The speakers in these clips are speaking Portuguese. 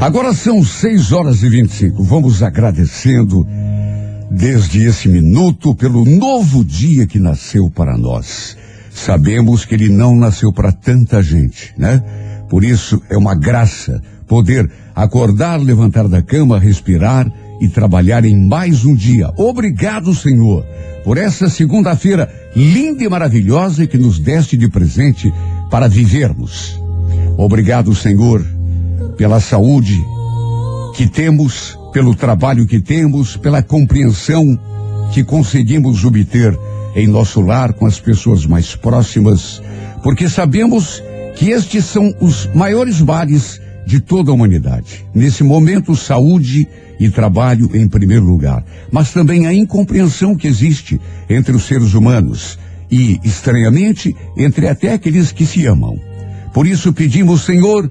Agora são 6 horas e 25. Vamos agradecendo desde esse minuto pelo novo dia que nasceu para nós. Sabemos que ele não nasceu para tanta gente, né? Por isso é uma graça poder acordar, levantar da cama, respirar e trabalhar em mais um dia. Obrigado, Senhor, por essa segunda-feira linda e maravilhosa que nos deste de presente para vivermos. Obrigado, Senhor, pela saúde que temos, pelo trabalho que temos, pela compreensão que conseguimos obter em nosso lar com as pessoas mais próximas, porque sabemos que estes são os maiores males de toda a humanidade. Nesse momento, saúde e trabalho em primeiro lugar, mas também a incompreensão que existe entre os seres humanos e, estranhamente, entre até aqueles que se amam. Por isso pedimos, Senhor,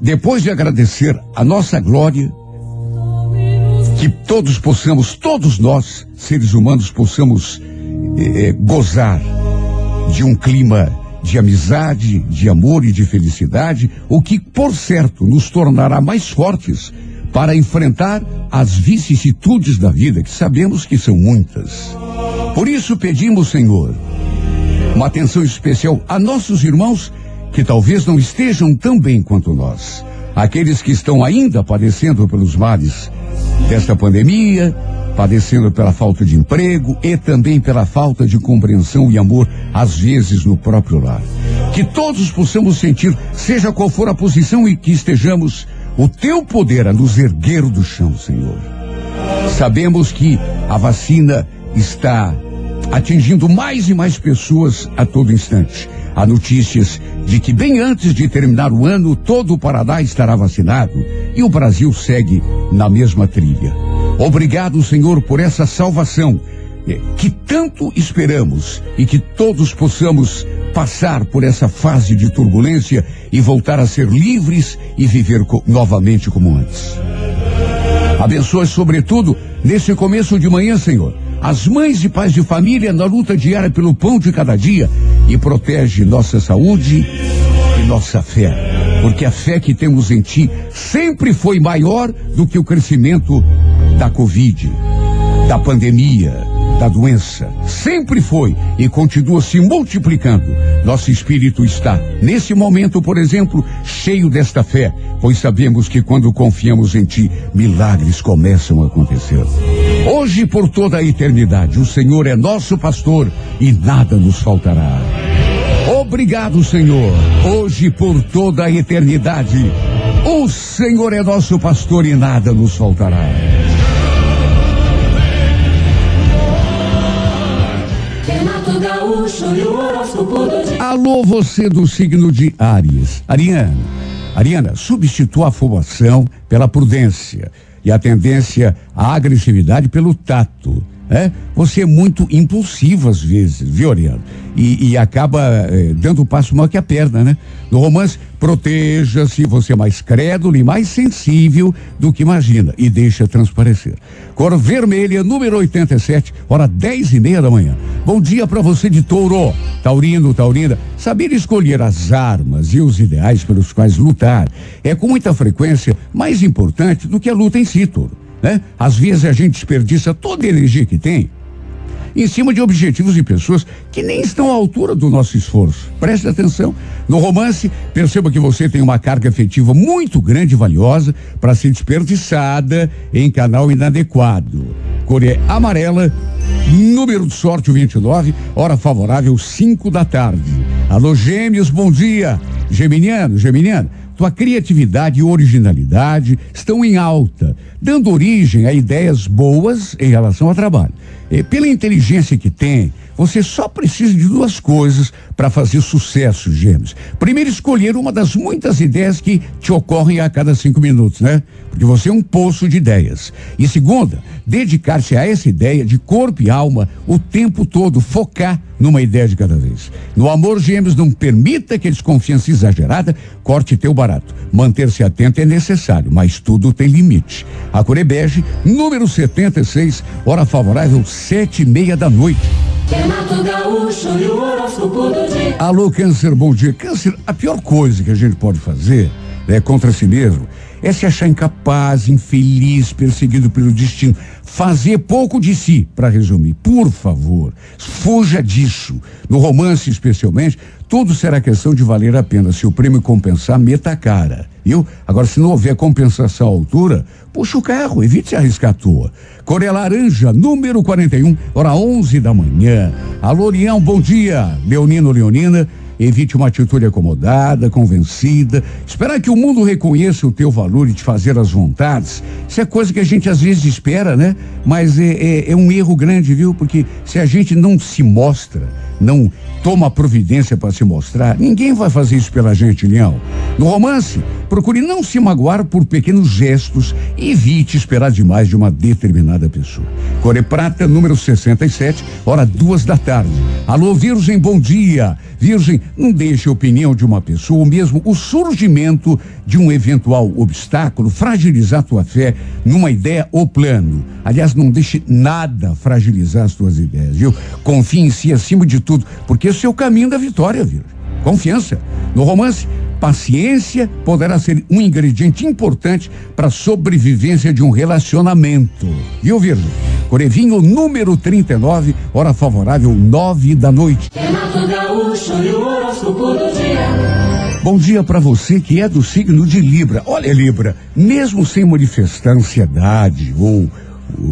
depois de agradecer a nossa glória, que todos possamos, todos nós, seres humanos, possamos eh, gozar de um clima de amizade, de amor e de felicidade, o que, por certo, nos tornará mais fortes para enfrentar as vicissitudes da vida, que sabemos que são muitas. Por isso pedimos, Senhor, uma atenção especial a nossos irmãos que talvez não estejam tão bem quanto nós. Aqueles que estão ainda padecendo pelos males desta pandemia, padecendo pela falta de emprego e também pela falta de compreensão e amor, às vezes no próprio lar. Que todos possamos sentir, seja qual for a posição em que estejamos, o teu poder a nos erguer do chão, Senhor. Sabemos que a vacina está atingindo mais e mais pessoas a todo instante. Há notícias de que bem antes de terminar o ano, todo o Paraná estará vacinado e o Brasil segue na mesma trilha. Obrigado, Senhor, por essa salvação eh, que tanto esperamos e que todos possamos passar por essa fase de turbulência e voltar a ser livres e viver co novamente como antes. Abençoe, sobretudo, nesse começo de manhã, Senhor, as mães e pais de família na luta diária pelo pão de cada dia e protege nossa saúde e nossa fé. Porque a fé que temos em Ti sempre foi maior do que o crescimento da Covid, da pandemia, da doença. Sempre foi e continua se multiplicando. Nosso espírito está, nesse momento, por exemplo, cheio desta fé, pois sabemos que quando confiamos em Ti, milagres começam a acontecer. Hoje e por toda a eternidade, o Senhor é nosso pastor e nada nos faltará. Obrigado, Senhor. Hoje por toda a eternidade, o Senhor é nosso pastor e nada nos faltará. Alô, você do signo de Áries. Ariana, Ariana, substitua a afobação pela prudência e a tendência à agressividade pelo tato. É? Você é muito impulsivo às vezes, viu, Ariano? E, e acaba eh, dando o passo mal que a perna, né? No romance, proteja-se, você é mais crédulo e mais sensível do que imagina e deixa transparecer. Cor vermelha, número 87, hora dez e meia da manhã. Bom dia para você de touro, taurino, taurina. Saber escolher as armas e os ideais pelos quais lutar é com muita frequência mais importante do que a luta em si, touro né? Às vezes a gente desperdiça toda a energia que tem em cima de objetivos de pessoas que nem estão à altura do nosso esforço. Preste atenção. No romance, perceba que você tem uma carga afetiva muito grande e valiosa para ser desperdiçada em canal inadequado. Cor é amarela, número de sorte o 29, hora favorável 5 da tarde. Alô, gêmeos, bom dia. Geminiano, Geminiano, tua criatividade e originalidade estão em alta, dando origem a ideias boas em relação ao trabalho. E pela inteligência que tem, você só precisa de duas coisas para fazer sucesso, gêmeos. Primeiro, escolher uma das muitas ideias que te ocorrem a cada cinco minutos, né? Porque você é um poço de ideias. E segunda, dedicar-se a essa ideia de corpo e alma o tempo todo, focar numa ideia de cada vez. No amor, gêmeos, não permita que a desconfiança exagerada corte teu barato. Manter-se atento é necessário, mas tudo tem limite. A Corebege, número 76, hora favorável, sete e meia da noite. Renato Gaúcho e o horóscopo do dia. Alô, câncer, bom dia. Câncer, a pior coisa que a gente pode fazer é contra si mesmo é se achar incapaz, infeliz, perseguido pelo destino. Fazer pouco de si, para resumir. Por favor, fuja disso. No romance, especialmente, tudo será questão de valer a pena. Se o prêmio compensar, meta a cara. Viu? Agora, se não houver compensação à altura, puxa o carro, evite se arriscar à toa. Coreia Laranja, número 41, hora 11 da manhã. Alô, Leão, bom dia. Leonino, Leonina. Evite uma atitude acomodada, convencida. Esperar que o mundo reconheça o teu valor e te fazer as vontades. Isso é coisa que a gente às vezes espera, né? Mas é, é, é um erro grande, viu? Porque se a gente não se mostra, não toma providência para se mostrar, ninguém vai fazer isso pela gente, Leão. No romance, procure não se magoar por pequenos gestos e evite esperar demais de uma determinada pessoa. Core Prata, número 67, hora duas da tarde. Alô, Virgem, bom dia. Virgem, não deixe a opinião de uma pessoa, ou mesmo o surgimento de um eventual obstáculo, fragilizar tua fé numa ideia ou plano. Aliás, não deixe nada fragilizar as tuas ideias, viu? Confie em si acima de tudo, porque esse é o caminho da vitória, Virgem. Confiança. No romance, paciência poderá ser um ingrediente importante para a sobrevivência de um relacionamento. Viu, Virgem? Corevinho número 39, hora favorável, nove da noite. Renato Gaúcho e o horóscopo do dia. Bom dia para você que é do signo de Libra. Olha, Libra, mesmo sem manifestar ansiedade ou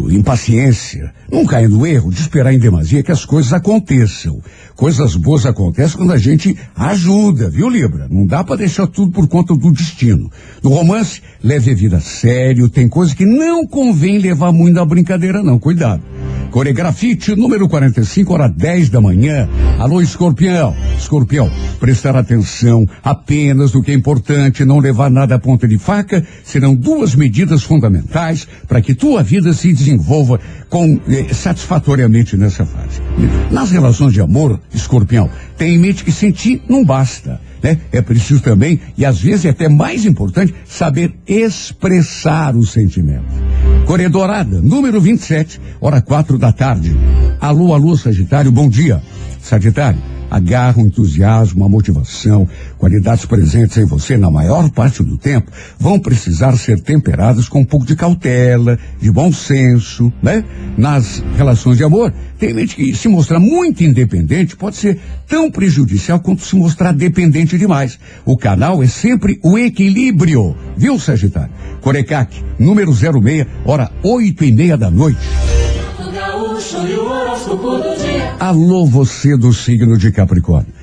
impaciência. Não caia no erro de esperar em demasia que as coisas aconteçam. Coisas boas acontecem quando a gente ajuda, viu, Libra? Não dá para deixar tudo por conta do destino. No romance, leve a vida a sério, tem coisas que não convém levar muito na brincadeira, não. Cuidado. Coregrafite número 45, hora 10 da manhã. Alô, escorpião. Escorpião, prestar atenção apenas no que é importante, não levar nada a ponta de faca, serão duas medidas fundamentais para que tua vida se desenvolva com eh, satisfatoriamente nessa fase. Nas relações de amor, escorpião, tem em mente que sentir não basta. Né? É preciso também, e às vezes é até mais importante, saber expressar o sentimento. Coreia Dourada, número 27, hora quatro da tarde. Alô, alô, Sagitário, bom dia. Sagitário, agarra o entusiasmo, a motivação, qualidades presentes em você na maior parte do tempo, vão precisar ser temperadas com um pouco de cautela, de bom senso, né? Nas relações de amor, tem gente que se mostrar muito independente pode ser tão prejudicial quanto se mostrar dependente demais. O canal é sempre o equilíbrio, viu, Sagitário? Corecac, número 06, hora oito e meia da noite. Alô, você do signo de Capricórnio.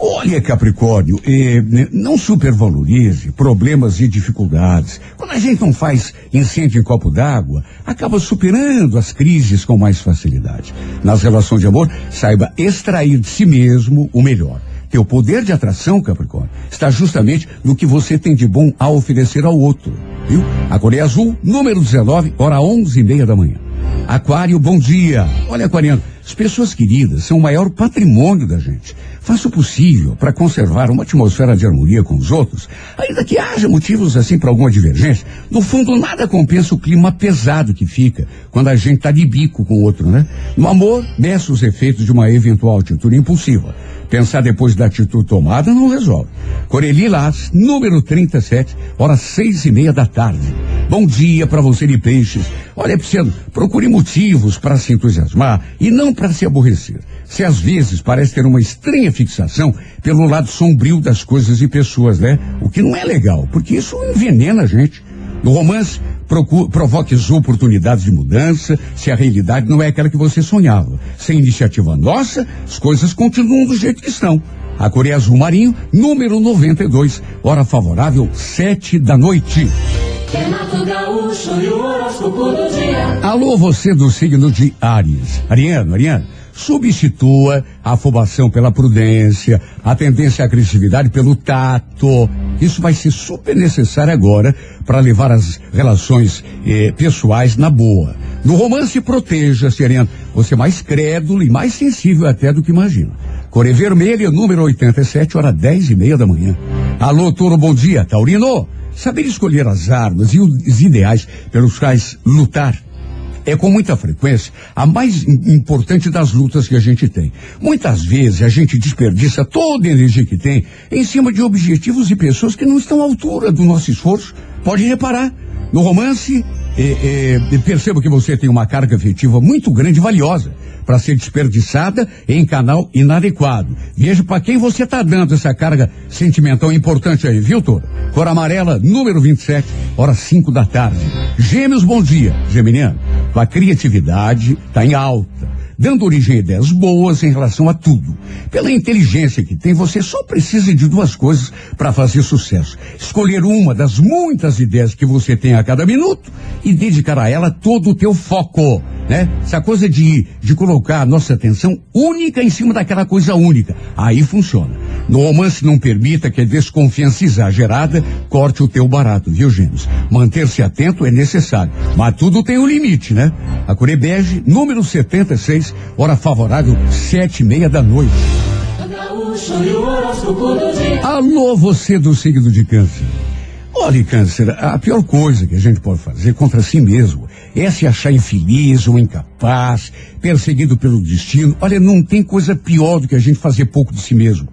Olha, Capricórnio, eh, não supervalorize problemas e dificuldades. Quando a gente não faz incêndio em copo d'água, acaba superando as crises com mais facilidade. Nas relações de amor, saiba extrair de si mesmo o melhor. Teu poder de atração, Capricórnio, está justamente no que você tem de bom a oferecer ao outro. Viu? A Coreia Azul, número 19, hora onze e meia da manhã. Aquário, bom dia. Olha, Aquariano, as pessoas queridas são o maior patrimônio da gente. Faça o possível para conservar uma atmosfera de harmonia com os outros, ainda que haja motivos assim para alguma divergência. No fundo, nada compensa o clima pesado que fica quando a gente está de bico com o outro, né? No amor, meça os efeitos de uma eventual atitude impulsiva. Pensar depois da atitude tomada não resolve. Coreli Las, número 37, horas seis e meia da tarde. Bom dia para você de peixes. Olha, Pisciano, procure motivos para se entusiasmar e não para se aborrecer. Se às vezes parece ter uma estranha fixação pelo lado sombrio das coisas e pessoas, né? O que não é legal, porque isso envenena a gente. No romance, procure, provoque oportunidades de mudança, se a realidade não é aquela que você sonhava. Sem iniciativa nossa, as coisas continuam do jeito que estão. A Coreia Azul Marinho, número 92, hora favorável, sete da noite. Alô, você do signo de Ares. Ariano, Ariano, substitua a afobação pela prudência, a tendência à agressividade pelo tato. Isso vai ser super necessário agora para levar as relações eh, pessoais na boa. No romance, proteja, Ariano. Você é mais crédulo e mais sensível até do que imagina. Core Vermelha, número 87, hora dez e meia da manhã. Alô, Toro, bom dia. Taurino, saber escolher as armas e os ideais pelos quais lutar é com muita frequência a mais importante das lutas que a gente tem. Muitas vezes a gente desperdiça toda a energia que tem em cima de objetivos e pessoas que não estão à altura do nosso esforço. Pode reparar, no romance, é, é, perceba que você tem uma carga afetiva muito grande e valiosa para ser desperdiçada em canal inadequado. Veja para quem você está dando essa carga sentimental importante aí, viu, Toro? Cor amarela, número 27, hora 5 da tarde. Gêmeos, bom dia. Geminiano, tua criatividade está em alta dando origem a ideias boas em relação a tudo. Pela inteligência que tem, você só precisa de duas coisas para fazer sucesso: escolher uma das muitas ideias que você tem a cada minuto e dedicar a ela todo o teu foco. Né? Essa coisa de, de colocar a nossa atenção única em cima daquela coisa única. Aí funciona. No romance não permita que a desconfiança exagerada corte o teu barato, viu, Gêmeos? Manter-se atento é necessário, mas tudo tem um limite, né? A Curebege, número 76, hora favorável, sete e meia da noite. Alô, você do signo de câncer. Olha, câncer, a pior coisa que a gente pode fazer contra si mesmo é se achar infeliz ou incapaz, perseguido pelo destino. Olha, não tem coisa pior do que a gente fazer pouco de si mesmo.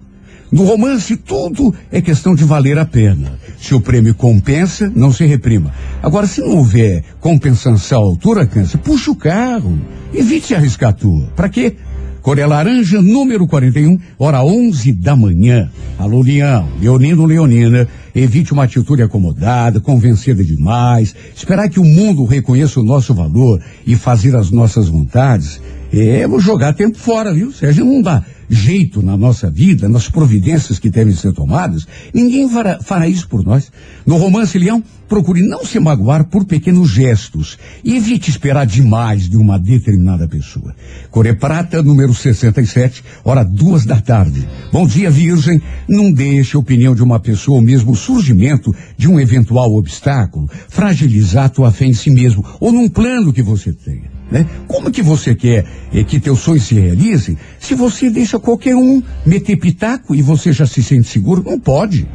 No romance, tudo é questão de valer a pena. Se o prêmio compensa, não se reprima. Agora, se não houver compensação à altura, câncer, puxa o carro. Evite arriscar tudo. Para quê? Coreia Laranja, número 41, hora 11 da manhã. Alô, Leão, Leonino Leonina, evite uma atitude acomodada, convencida demais, esperar que o mundo reconheça o nosso valor e fazer as nossas vontades. É, vou jogar tempo fora, viu? A gente não dá jeito na nossa vida, nas providências que devem ser tomadas, ninguém fará, fará isso por nós. No romance Leão, procure não se magoar por pequenos gestos e evite esperar demais de uma determinada pessoa. Core Prata, número 67, hora duas da tarde. Bom dia, Virgem. Não deixe a opinião de uma pessoa ou mesmo o surgimento de um eventual obstáculo fragilizar a tua fé em si mesmo ou num plano que você tenha. Né? Como que você quer é, que teu sonho se realize se você deixa qualquer um meter pitaco e você já se sente seguro? Não pode.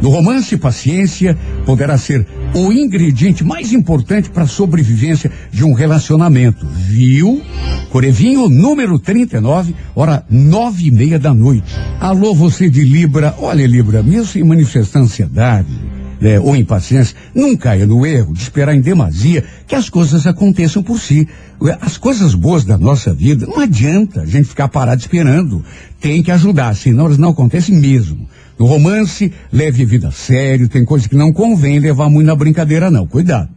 No romance, paciência poderá ser o ingrediente mais importante para a sobrevivência de um relacionamento. Viu? Corevinho, número 39, hora nove e meia da noite. Alô, você de Libra. Olha, Libra, mesmo sem manifestar ansiedade, é, ou impaciência, não caia no erro de esperar em demasia que as coisas aconteçam por si. As coisas boas da nossa vida, não adianta a gente ficar parado esperando. Tem que ajudar, senão elas não acontecem mesmo. No romance, leve vida a sério, tem coisas que não convém levar muito na brincadeira, não. Cuidado.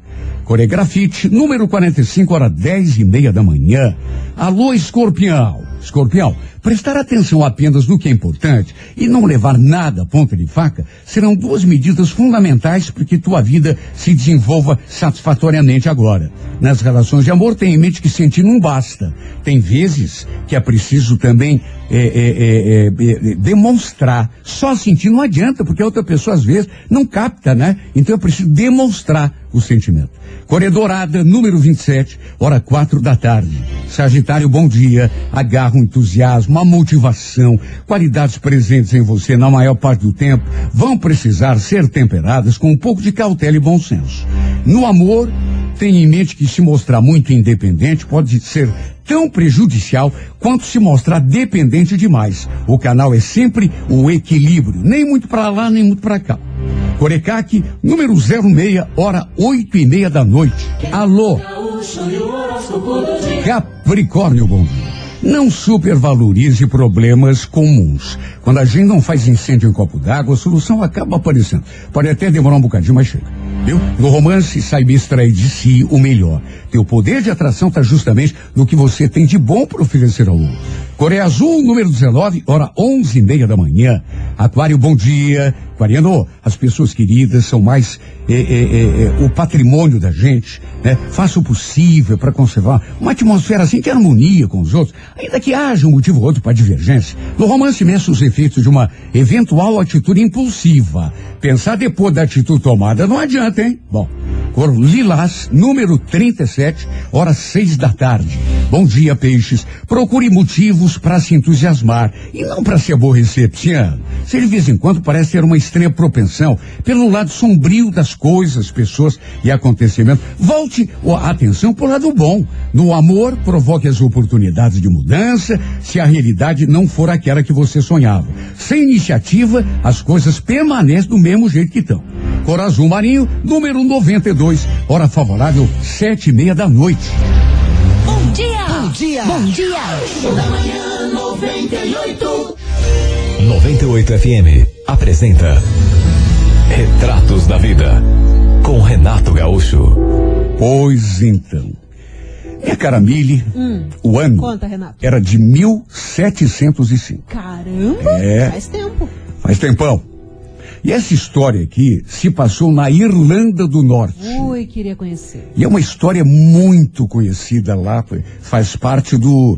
Coregrafite, número 45, hora 10 e meia da manhã. Alô, escorpião. Escorpião, prestar atenção apenas no que é importante e não levar nada a ponta de faca serão duas medidas fundamentais para que tua vida se desenvolva satisfatoriamente agora. Nas relações de amor, tenha em mente que sentir não basta. Tem vezes que é preciso também é, é, é, demonstrar. Só sentir não adianta, porque a outra pessoa às vezes não capta, né? Então é preciso demonstrar o sentimento. Corredorada, número 27, hora quatro da tarde. Sagitário, bom dia. Agarra um entusiasmo, uma motivação, qualidades presentes em você na maior parte do tempo vão precisar ser temperadas com um pouco de cautela e bom senso. No amor, tenha em mente que se mostrar muito independente pode ser tão prejudicial quanto se mostrar dependente demais. O canal é sempre o equilíbrio, nem muito para lá, nem muito para cá. Corecaque, número 06, hora oito e meia da noite. Alô? Capricórnio, bom dia. Não supervalorize problemas comuns. Quando a gente não faz incêndio em copo d'água, a solução acaba aparecendo. Pode até demorar um bocadinho, mas chega. Viu? No romance, saiba extrair de si o melhor. Teu poder de atração está justamente no que você tem de bom para oferecer ao outro. Coreia Azul, número 19, hora onze e meia da manhã. Aquário, bom dia. Aquariano, as pessoas queridas são mais é, é, é, o patrimônio da gente, né? Faça o possível para conservar uma atmosfera assim de harmonia com os outros, ainda que haja um motivo ou outro para divergência. No romance, meça os efeitos de uma eventual atitude impulsiva. Pensar depois da atitude tomada não adianta, hein? Bom, cor lilás, número 37, horas seis da tarde. Bom dia, peixes. Procure motivos para se entusiasmar e não para se aborrecer, Psiano. Você de vez em quando parece ter uma estranha propensão pelo lado sombrio das coisas, pessoas e acontecimentos. Volte a atenção para o lado bom. No amor, provoque as oportunidades de mudança se a realidade não for aquela que você sonhava. Sem iniciativa, as coisas permanecem do mesmo jeito que estão. Cor Azul Marinho, número 92, hora favorável, sete e meia da noite. Bom dia! Bom dia! Bom dia! Da manhã 98. 98 FM apresenta Retratos da Vida com Renato Gaúcho. Pois então. Minha cara Mili, Hum. o ano Conta, Renato. era de 1705. Caramba! É. Faz tempo. Faz tempão. E essa história aqui se passou na Irlanda do Norte. Ui, queria conhecer. E é uma história muito conhecida lá, faz parte do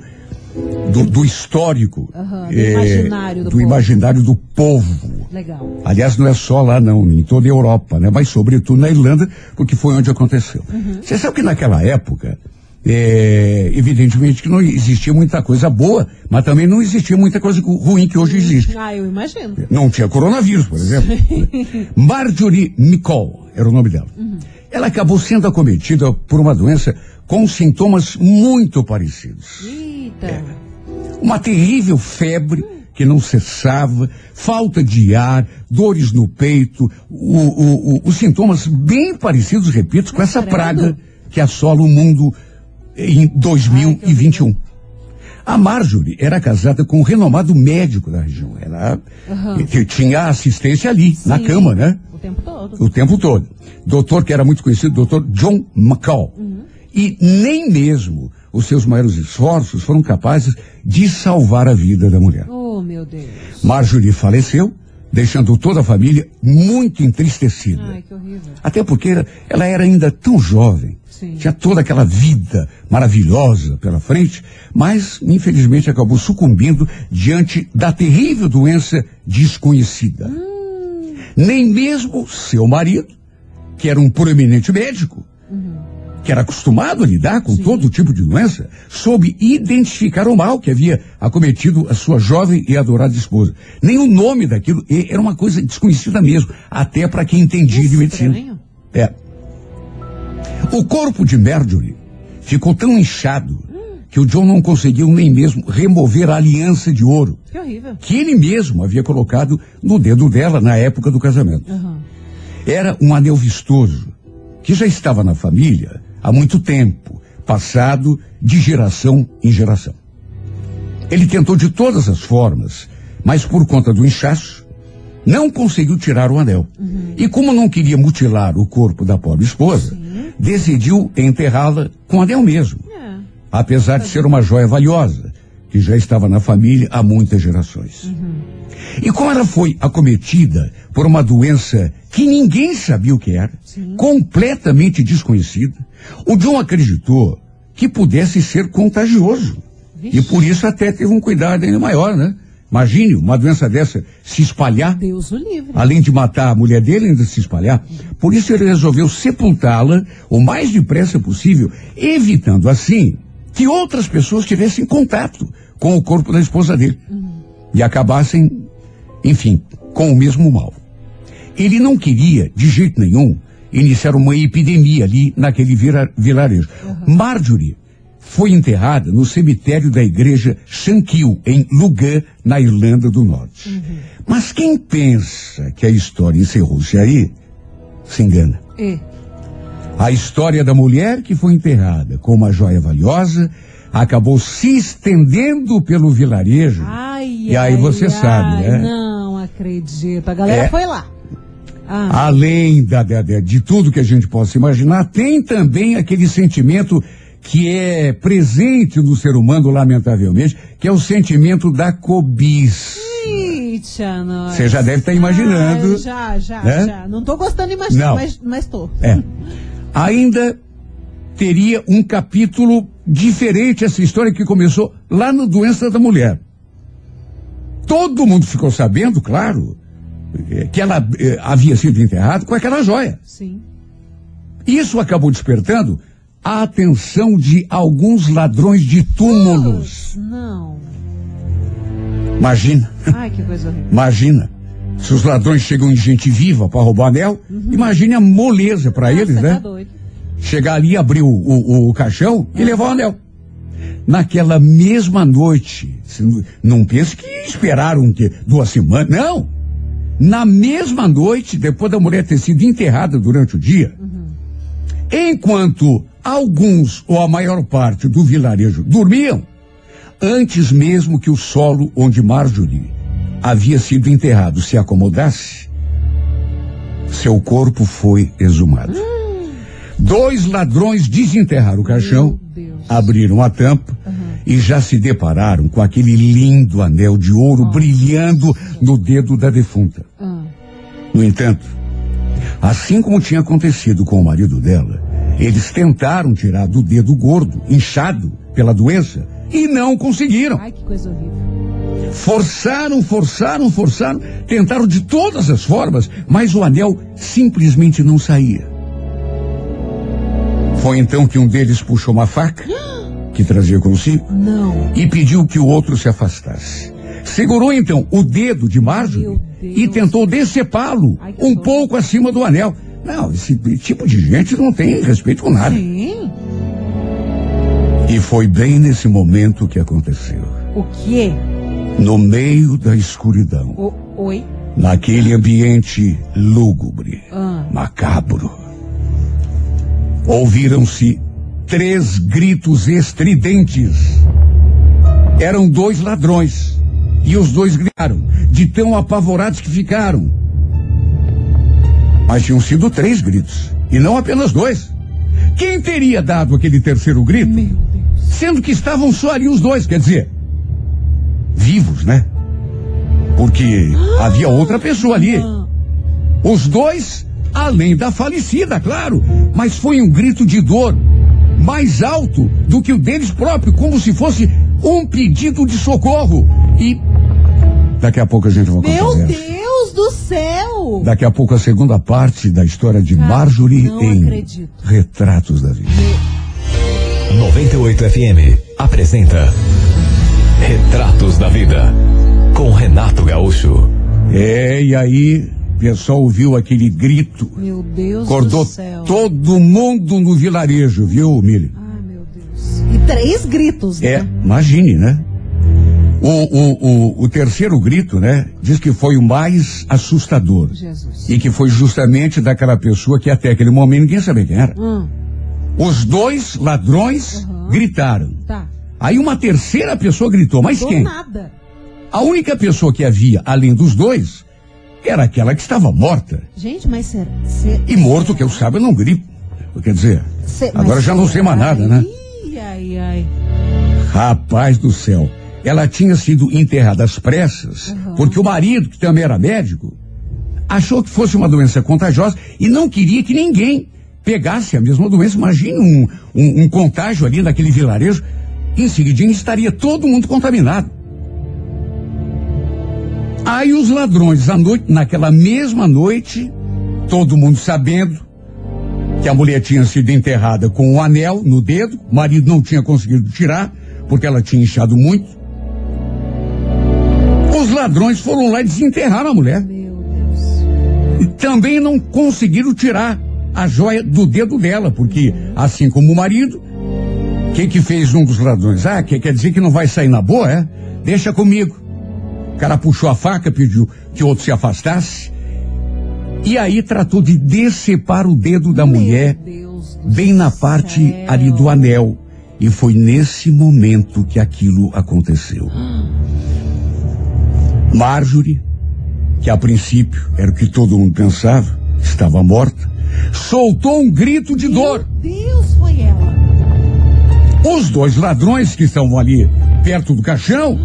do, do histórico, Aham, do eh, imaginário do do povo. imaginário do povo. Legal. Aliás, não é só lá não, em toda a Europa, né? Mas sobretudo na Irlanda, porque foi onde aconteceu. Uhum. Você sabe que naquela época, é, evidentemente que não existia muita coisa boa, mas também não existia muita coisa ruim que hoje existe. Ah, eu imagino. Não tinha coronavírus, por exemplo. Marjorie Nicole era o nome dela. Ela acabou sendo acometida por uma doença com sintomas muito parecidos. Eita. É. Uma terrível febre que não cessava, falta de ar, dores no peito, o- o- o- os sintomas bem parecidos, repito, com essa praga que assola o mundo em 2021. A Marjorie era casada com um renomado médico da região. Ela Aham. que tinha assistência ali, na Sim. cama, né? O tempo todo. o tempo todo. Doutor que era muito conhecido, doutor John McCall. E nem mesmo os seus maiores esforços foram capazes de salvar a vida da mulher. Oh, meu Deus. Marjorie faleceu, deixando toda a família muito entristecida. Ai, que horrível. Até porque ela era ainda tão jovem, Sim. tinha toda aquela vida maravilhosa pela frente, mas infelizmente acabou sucumbindo diante da terrível doença desconhecida. Nem mesmo seu marido, que era um proeminente médico, que era acostumado a lidar com todo tipo de doença, soube identificar o mal que havia acometido a sua jovem e adorada esposa. Nem o nome daquilo era uma coisa desconhecida mesmo, até para quem entendia de medicina. Estranho. É. O corpo de Marjorie ficou tão inchado que o John não conseguiu nem mesmo remover a aliança de ouro Que horrível. que ele mesmo havia colocado no dedo dela na época do casamento. Aham. Era um anel vistoso que já estava na família há muito tempo, passado de geração em geração. Ele tentou de todas as formas, mas por conta do inchaço, não conseguiu tirar o anel. E como não queria mutilar o corpo da pobre esposa, decidiu enterrá-la com o anel mesmo É. apesar de ser uma joia valiosa, que já estava na família há muitas gerações. E como ela foi acometida por uma doença que ninguém sabia o que era, completamente desconhecida, o John acreditou que pudesse ser contagioso. Vixe. E por isso até teve um cuidado ainda maior, né? Imagine uma doença dessa se espalhar Deus o livre. além de matar a mulher dele, ainda se espalhar. Por isso ele resolveu sepultá-la o mais depressa possível, evitando assim que outras pessoas tivessem contato com o corpo da esposa dele e acabassem, enfim, com o mesmo mal. Ele não queria, de jeito nenhum, iniciar uma epidemia ali naquele vira- vilarejo. Marjorie foi enterrada no cemitério da igreja Shankill, em Lugan, na Irlanda do Norte. Mas quem pensa que a história encerrou-se aí, se engana. E. A história da mulher que foi enterrada com uma joia valiosa acabou se estendendo pelo vilarejo. Ai, E aí ai, você ai, sabe, né? Não acredito. A galera É. foi lá. Ah, Além da, da- de tudo que a gente possa imaginar, tem também aquele sentimento que é presente no ser humano, lamentavelmente, que é o sentimento da cobiça. Você já deve estar imaginando. Ai, já, já, né? já. Não tô gostando de imaginar, Não. mas, mas tô. É. Ainda teria um capítulo diferente essa história que começou lá no Doença da Mulher. Todo mundo ficou sabendo, claro, eh, que ela eh, havia sido enterrada com aquela joia. Sim. Isso acabou despertando a atenção de alguns ladrões de túmulos. Não. Imagina. Ai, que coisa horrível. Imagina. Se os ladrões chegam em gente viva para roubar o anel, uhum. imagine a moleza para eles, né? Tá doido. Chegar ali, abrir o, o, o caixão e levar o anel. Naquela mesma noite, não pense que esperaram que duas semanas, não. Na mesma noite, depois da mulher ter sido enterrada durante o dia, uhum. enquanto alguns ou a maior parte do vilarejo dormiam, antes mesmo que o solo onde Marjorie havia sido enterrado se acomodasse, seu corpo foi exumado. Hum. Dois ladrões desenterraram o caixão, abriram a tampa uhum. e já se depararam com aquele lindo anel de ouro brilhando no dedo da defunta. Uhum. No entanto, assim como tinha acontecido com o marido dela, eles tentaram tirar do dedo gordo, inchado pela doença, e não conseguiram. Ai, que coisa horrível. Forçaram, forçaram, forçaram, tentaram de todas as formas, mas o anel simplesmente não saía. Foi então que um deles puxou uma faca que trazia consigo não. e pediu que o outro se afastasse. Segurou então o dedo de Marjorie e tentou decepá-lo um pouco acima do anel. Não, esse tipo de gente não tem respeito com nada. Sim. E foi bem nesse momento que aconteceu. O quê? No meio da escuridão. O, oi? Naquele ambiente lúgubre, ah. macabro. Ouviram-se três gritos estridentes. Eram dois ladrões. E os dois gritaram, de tão apavorados que ficaram. Mas tinham sido três gritos, e não apenas dois. Quem teria dado aquele terceiro grito? Meu sendo que estavam só ali os dois, quer dizer, vivos, né? Porque ah, havia outra pessoa ali. Os dois, além da falecida, claro, mas foi um grito de dor mais alto do que o deles próprio, como se fosse um pedido de socorro. E daqui a pouco a gente vai Meu Deus do céu! Daqui a pouco a segunda parte da história de Cara, Marjorie em acredito. Retratos da Vida. 98 FM apresenta Retratos da Vida com Renato Gaúcho. É, e aí, o pessoal ouviu aquele grito. Meu Deus Acordou do céu. todo mundo no vilarejo, viu, Mili? Ai, meu Deus. E três gritos, né? É, imagine, né? O, o, o, o, terceiro grito, né, diz que foi o mais assustador. Jesus. E que foi justamente daquela pessoa que até aquele momento ninguém sabia quem era. Hum. Os dois ladrões uhum. gritaram. Tá. Aí uma terceira pessoa gritou, mas quem? Nada. A única pessoa que havia, além dos dois, era aquela que estava morta. Gente, mas será? e morto, que eu saiba, não grito. Quer dizer, agora já não sei mais nada, né? Ai, ai, ai. Rapaz do céu. Ela tinha sido enterrada às pressas, uhum. porque o marido, que também era médico, achou que fosse uma doença contagiosa e não queria que ninguém pegasse a mesma doença, imagine um, um, um contágio ali naquele vilarejo, em seguida estaria todo mundo contaminado. Aí os ladrões, à noite, naquela mesma noite, todo mundo sabendo que a mulher tinha sido enterrada com um anel no dedo, o marido não tinha conseguido tirar, porque ela tinha inchado muito. Os ladrões foram lá e desenterraram a mulher. Meu Deus. E também não conseguiram tirar a joia do dedo dela, porque assim como o marido, o que que fez um dos ladrões? Ah, que, quer dizer que não vai sair na boa, é? Deixa comigo. O cara puxou a faca, pediu que o outro se afastasse. E aí tratou de decepar o dedo da Meu mulher bem na parte céu. ali do anel. E foi nesse momento que aquilo aconteceu. Marjorie, que a princípio era o que todo mundo pensava, estava morta, soltou um grito de Meu dor. Deus, foi ela. Os dois ladrões que estavam ali perto do caixão,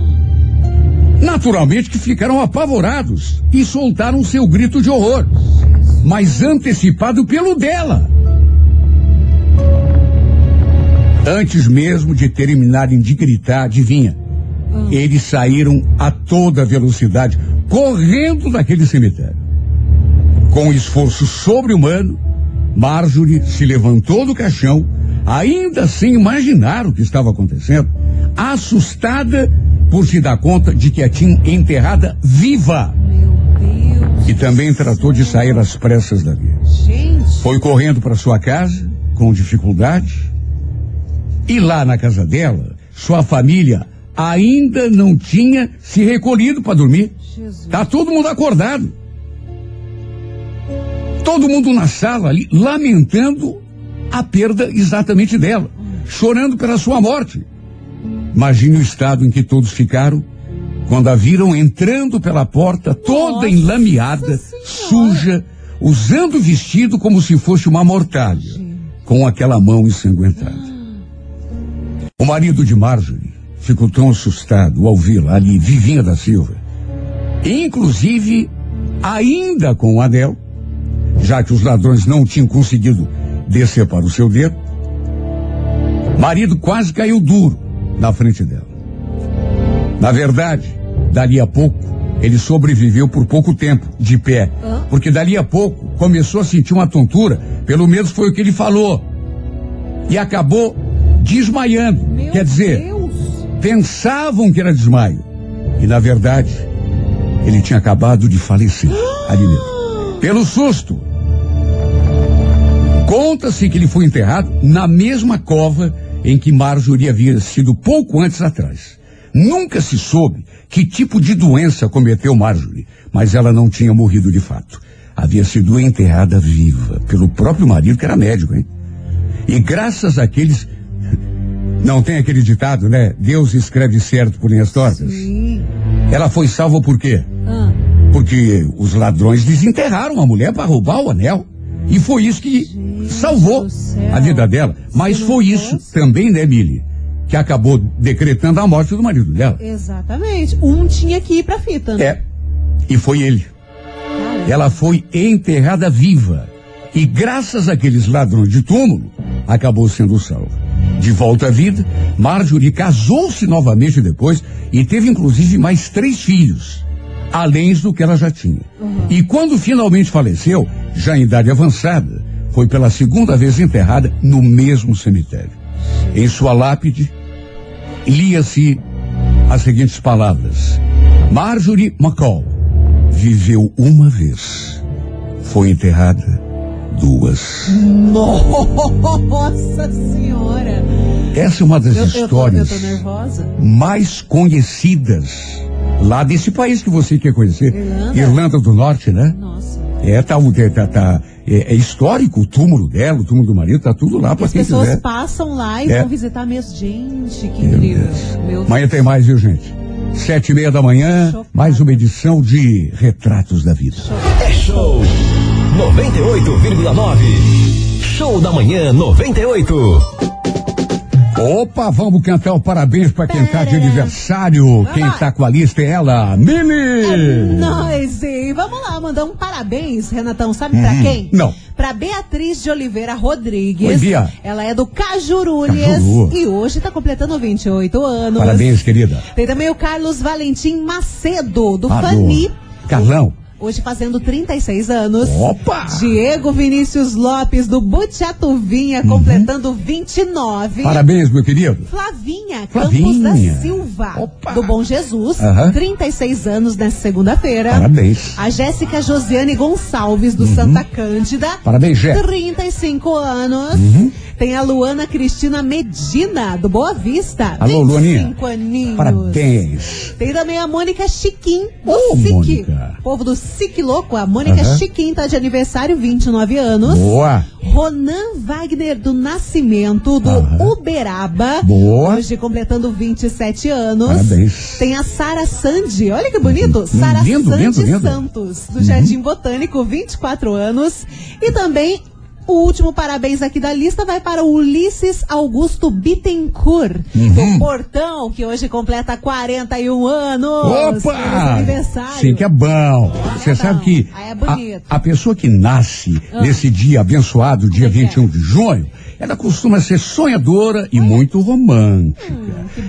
naturalmente que ficaram apavorados e soltaram seu grito de horror, mas antecipado pelo dela. Antes mesmo de terminarem de gritar, adivinha? Hum. Eles saíram a toda velocidade, correndo daquele cemitério. Com esforço sobre-humano, Marjorie se levantou do caixão, ainda sem imaginar o que estava acontecendo, assustada por se dar conta de que a tinha enterrada viva. E também tratou de sair às pressas dali. Foi correndo para sua casa, com dificuldade. E lá na casa dela, sua família ainda não tinha se recolhido para dormir. Jesus. Tá todo mundo acordado. Todo mundo na sala ali, lamentando a perda exatamente dela, chorando pela sua morte. Imagine o estado em que todos ficaram quando a viram entrando pela porta, toda Nossa enlameada, Senhora. suja, usando o vestido como se fosse uma mortalha, com aquela mão ensanguentada. O marido de Marjorie ficou tão assustado ao vê-la ali, vivinha da Silva, inclusive ainda com o anel, já que os ladrões não tinham conseguido descer para o seu dedo. Marido quase caiu duro na frente dela. Na verdade, dali a pouco, ele sobreviveu por pouco tempo, de pé. Porque dali a pouco começou a sentir uma tontura, pelo menos foi o que ele falou. E acabou desmaiando. Meu Quer dizer, Deus. pensavam que era desmaio. E na verdade, ele tinha acabado de falecer ali mesmo. Pelo susto. Conta-se que ele foi enterrado na mesma cova em que Marjorie havia sido pouco antes atrás. Nunca se soube que tipo de doença cometeu Marjorie, mas ela não tinha morrido de fato. Havia sido enterrada viva pelo próprio marido, que era médico, hein? E graças àqueles. Não tem aquele ditado, né? Deus escreve certo por linhas tortas. Sim. Ela foi salva por quê? Ah, Porque os ladrões desenterraram a mulher para roubar o anel. E foi isso que salvou a vida dela. Mas foi isso também, né, Mili? Que acabou decretando a morte do marido dela. exatamente. Um tinha que ir pra fita, né? É. E foi ele. Ela foi enterrada viva. E graças àqueles ladrões de túmulo, acabou sendo salva. De volta à vida, Marjorie casou-se novamente depois e teve inclusive mais três filhos, além do que ela já tinha. E quando finalmente faleceu, já em idade avançada, foi pela segunda vez enterrada no mesmo cemitério. Em sua lápide, lia-se as seguintes palavras: Marjorie McCall viveu uma vez, foi enterrada duas. Nossa senhora. Essa é uma das Eu, eu, tô, eu histórias tô mais conhecidas lá desse país que você quer conhecer, Irlanda. do Norte, né? Nossa. É, tá, tá, tá, é, é histórico o túmulo dela, o túmulo do marido, tá tudo lá para as quem pessoas quiser. passam lá e É. vão visitar mesmo. Gente, que Meu incrível. Deus. Meu. Amanhã tem mais, viu, gente? Sete e meia da manhã, Chocada. mais uma edição de Retratos da Vida. É show 98,9. Show da manhã 98. Opa, vamos cantar o parabéns para quem tá de aniversário. Quem tá com a lista é ela, Mimi! Nós, e vamos lá, mandar um parabéns, Renatão, sabe pra quem? Uhum. Não. Pra Beatriz de Oliveira Rodrigues. Oi, Bia. Ela é do Cajurulhas Cajuru. e hoje tá completando 28 anos. Parabéns, querida. Tem também o Carlos Valentim Macedo, do do Fani. Carlão. Hoje fazendo 36 anos. Opa! Diego Vinícius Lopes, do Butiatuvinha, Uhum. completando 29. Parabéns, meu querido. Flavinha, Flavinha. Campos da Silva, Opa. do Bom Jesus, Aham. 36 anos nessa segunda-feira. Parabéns. A Jéssica Josiane Gonçalves, Uhum. do Santa Cândida. Parabéns, Jé. 35 anos. Uhum. Tem a Luana Cristina Medina, do Boa Vista. Alô, 25 Luaninha. aninhos. Parabéns. Tem também a Mônica Chiquim, do Ô, SIC. Mônica. Povo do SIC Louco. A Mônica Aham. Chiquim tá de aniversário, 29 anos. Boa. Ronan Wagner do Nascimento, do Aham. Uberaba. Boa. Hoje completando 27 anos. Parabéns. Tem a Sara Sandy, olha que bonito. Sara lindo, Sandy lindo, lindo. Santos, do Jardim Botânico, 24 anos. E também o último parabéns aqui da lista vai para o Ulisses Augusto Bittencourt, Uhum. do Portão, que hoje completa 41 anos. Opa! aniversário. Sim, que é bom. Você bom. sabe que é a, a pessoa que nasce nesse dia abençoado, dia é que 21 de junho, ela costuma ser sonhadora e muito romântica.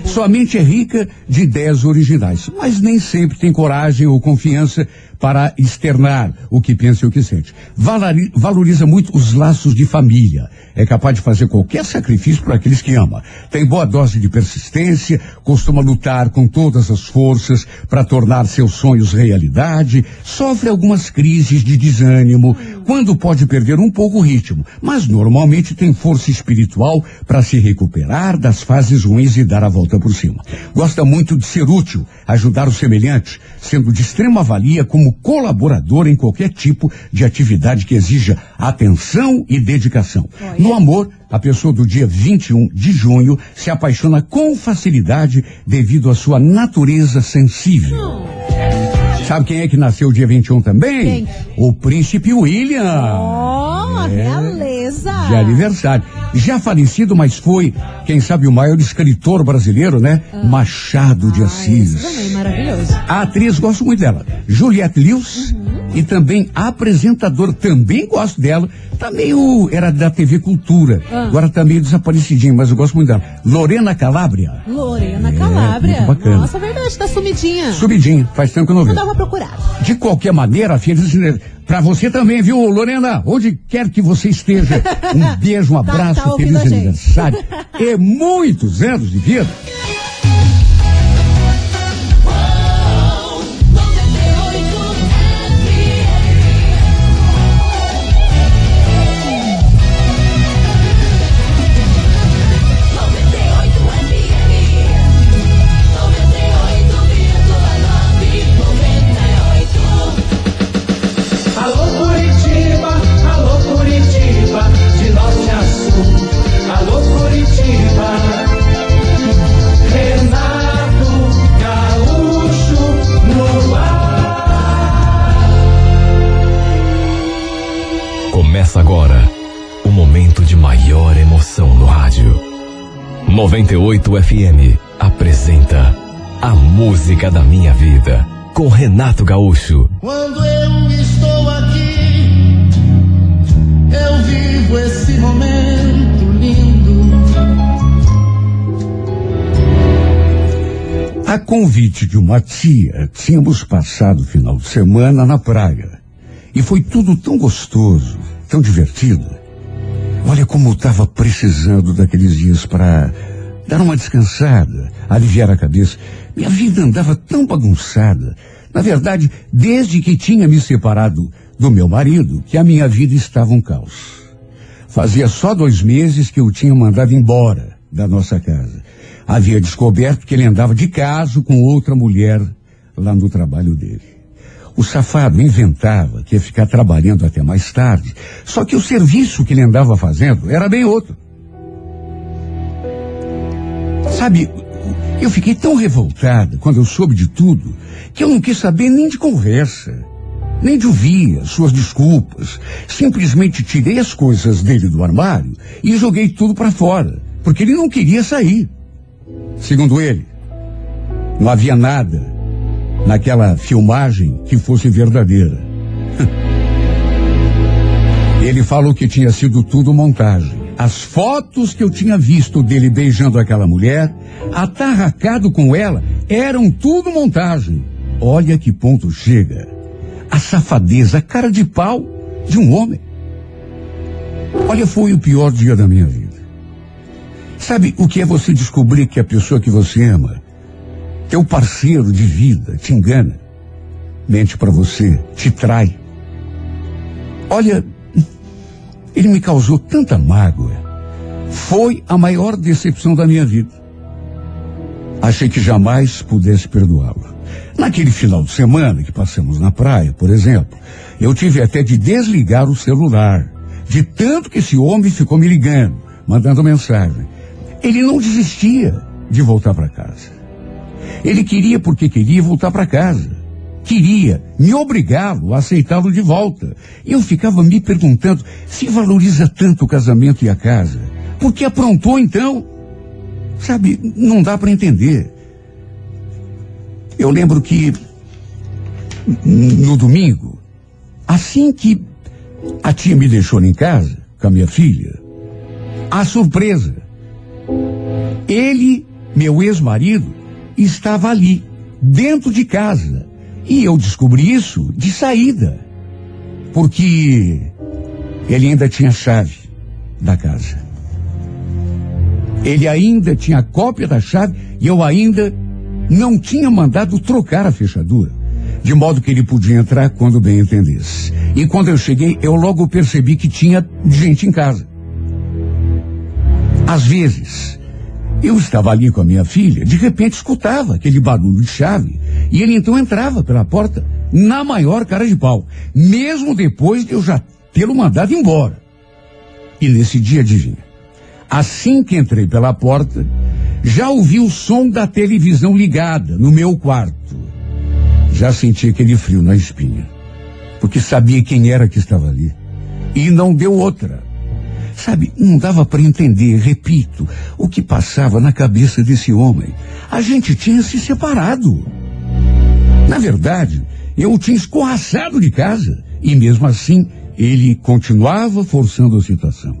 Sua mente é rica de ideias originais, mas nem sempre tem coragem ou confiança para externar o que pensa e o que sente. Valori- valoriza muito os laços de família. É capaz de fazer qualquer sacrifício por aqueles que ama. Tem boa dose de persistência, costuma lutar com todas as forças para tornar seus sonhos realidade, sofre algumas crises de desânimo, quando pode perder um pouco o ritmo, mas normalmente tem força espiritual para se recuperar das fases ruins e dar a volta por cima. Gosta muito de ser útil, ajudar os semelhantes, sendo de extrema valia como colaborador em qualquer tipo de atividade que exija atenção e dedicação. No amor, a pessoa do dia 21 de junho se apaixona com facilidade devido à sua natureza sensível. Sabe quem é que nasceu dia 21 também? Quem? O príncipe William. Oh, realeza! De aniversário. Já falecido, mas foi, quem sabe, o maior escritor brasileiro, né? Machado de Ah, Assis. isso também, maravilhoso. A atriz, gosto muito dela. Juliette Lewis. E também a apresentadora, também gosto dela. Tá meio, era da TV Cultura. Ah. Agora tá meio desaparecidinha, mas eu gosto muito dela. Lorena Calabria. Lorena Calabria. muito bacana. Nossa, verdade, tá sumidinha. Subidinha, faz tempo que eu não dar uma procurada. De qualquer maneira, feliz para você também, viu, Lorena? Onde quer que você esteja. Um beijo, um Tá- abraço, tá ouvindo feliz aniversário. E muitos anos de vida. 98 FM apresenta A Música da Minha Vida com Renato Gaúcho. Quando eu estou aqui, eu vivo esse momento lindo. A convite de uma tia, tínhamos passado o final de semana na praia. E foi tudo tão gostoso, tão divertido. Olha como eu estava precisando daqueles dias para dar uma descansada, aliviar a cabeça. Minha vida andava tão bagunçada. Na verdade, desde que tinha me separado do meu marido, que a minha vida estava um caos. Fazia só dois meses que eu tinha mandado embora da nossa casa. Havia descoberto que ele andava de caso com outra mulher lá no trabalho dele. O safado inventava que ia ficar trabalhando até mais tarde, só que o serviço que ele andava fazendo era bem outro. Sabe, eu fiquei tão revoltada quando eu soube de tudo que eu não quis saber nem de conversa, nem de ouvir as suas desculpas. Simplesmente tirei as coisas dele do armário e joguei tudo para fora, porque ele não queria sair. Segundo ele, não havia nada naquela filmagem que fosse verdadeira. Ele falou que tinha sido tudo montagem. As fotos que eu tinha visto dele beijando aquela mulher, atarracado com ela, eram tudo montagem. Olha que ponto chega. A safadeza, a cara de pau de um homem. Olha, foi o pior dia da minha vida. Sabe o que é você descobrir que a pessoa que você ama, teu parceiro de vida, te engana, mente para você, te trai? Olha, ele me causou tanta mágoa. Foi a maior decepção da minha vida. Achei que jamais pudesse perdoá-lo. Naquele final de semana que passamos na praia, por exemplo, eu tive até de desligar o celular. De tanto que esse homem ficou me ligando, mandando mensagem. Ele não desistia de voltar para casa. Ele queria porque queria voltar para casa. Queria me obrigá-lo a aceitá-lo de volta. Eu ficava me perguntando se valoriza tanto o casamento e a casa. Por que aprontou então? Sabe, não dá para entender. Eu lembro que no domingo, assim que a tia me deixou em casa com a minha filha, a surpresa. Ele, meu ex-marido, estava ali, dentro de casa. E eu descobri isso de saída, porque ele ainda tinha chave da casa. Ele ainda tinha cópia da chave e eu ainda não tinha mandado trocar a fechadura, de modo que ele podia entrar quando bem entendesse. E quando eu cheguei, eu logo percebi que tinha gente em casa. Às vezes, eu estava ali com a minha filha, de repente escutava aquele barulho de chave, e ele então entrava pela porta na maior cara de pau, mesmo depois de eu já tê-lo mandado embora. E nesse dia, adivinha, assim que entrei pela porta, já ouvi o som da televisão ligada no meu quarto. Já senti aquele frio na espinha, porque sabia quem era que estava ali. E não deu outra. Sabe, não dava para entender, repito, o que passava na cabeça desse homem. A gente tinha se separado. Na verdade, eu o tinha escorraçado de casa. E mesmo assim, ele continuava forçando a situação.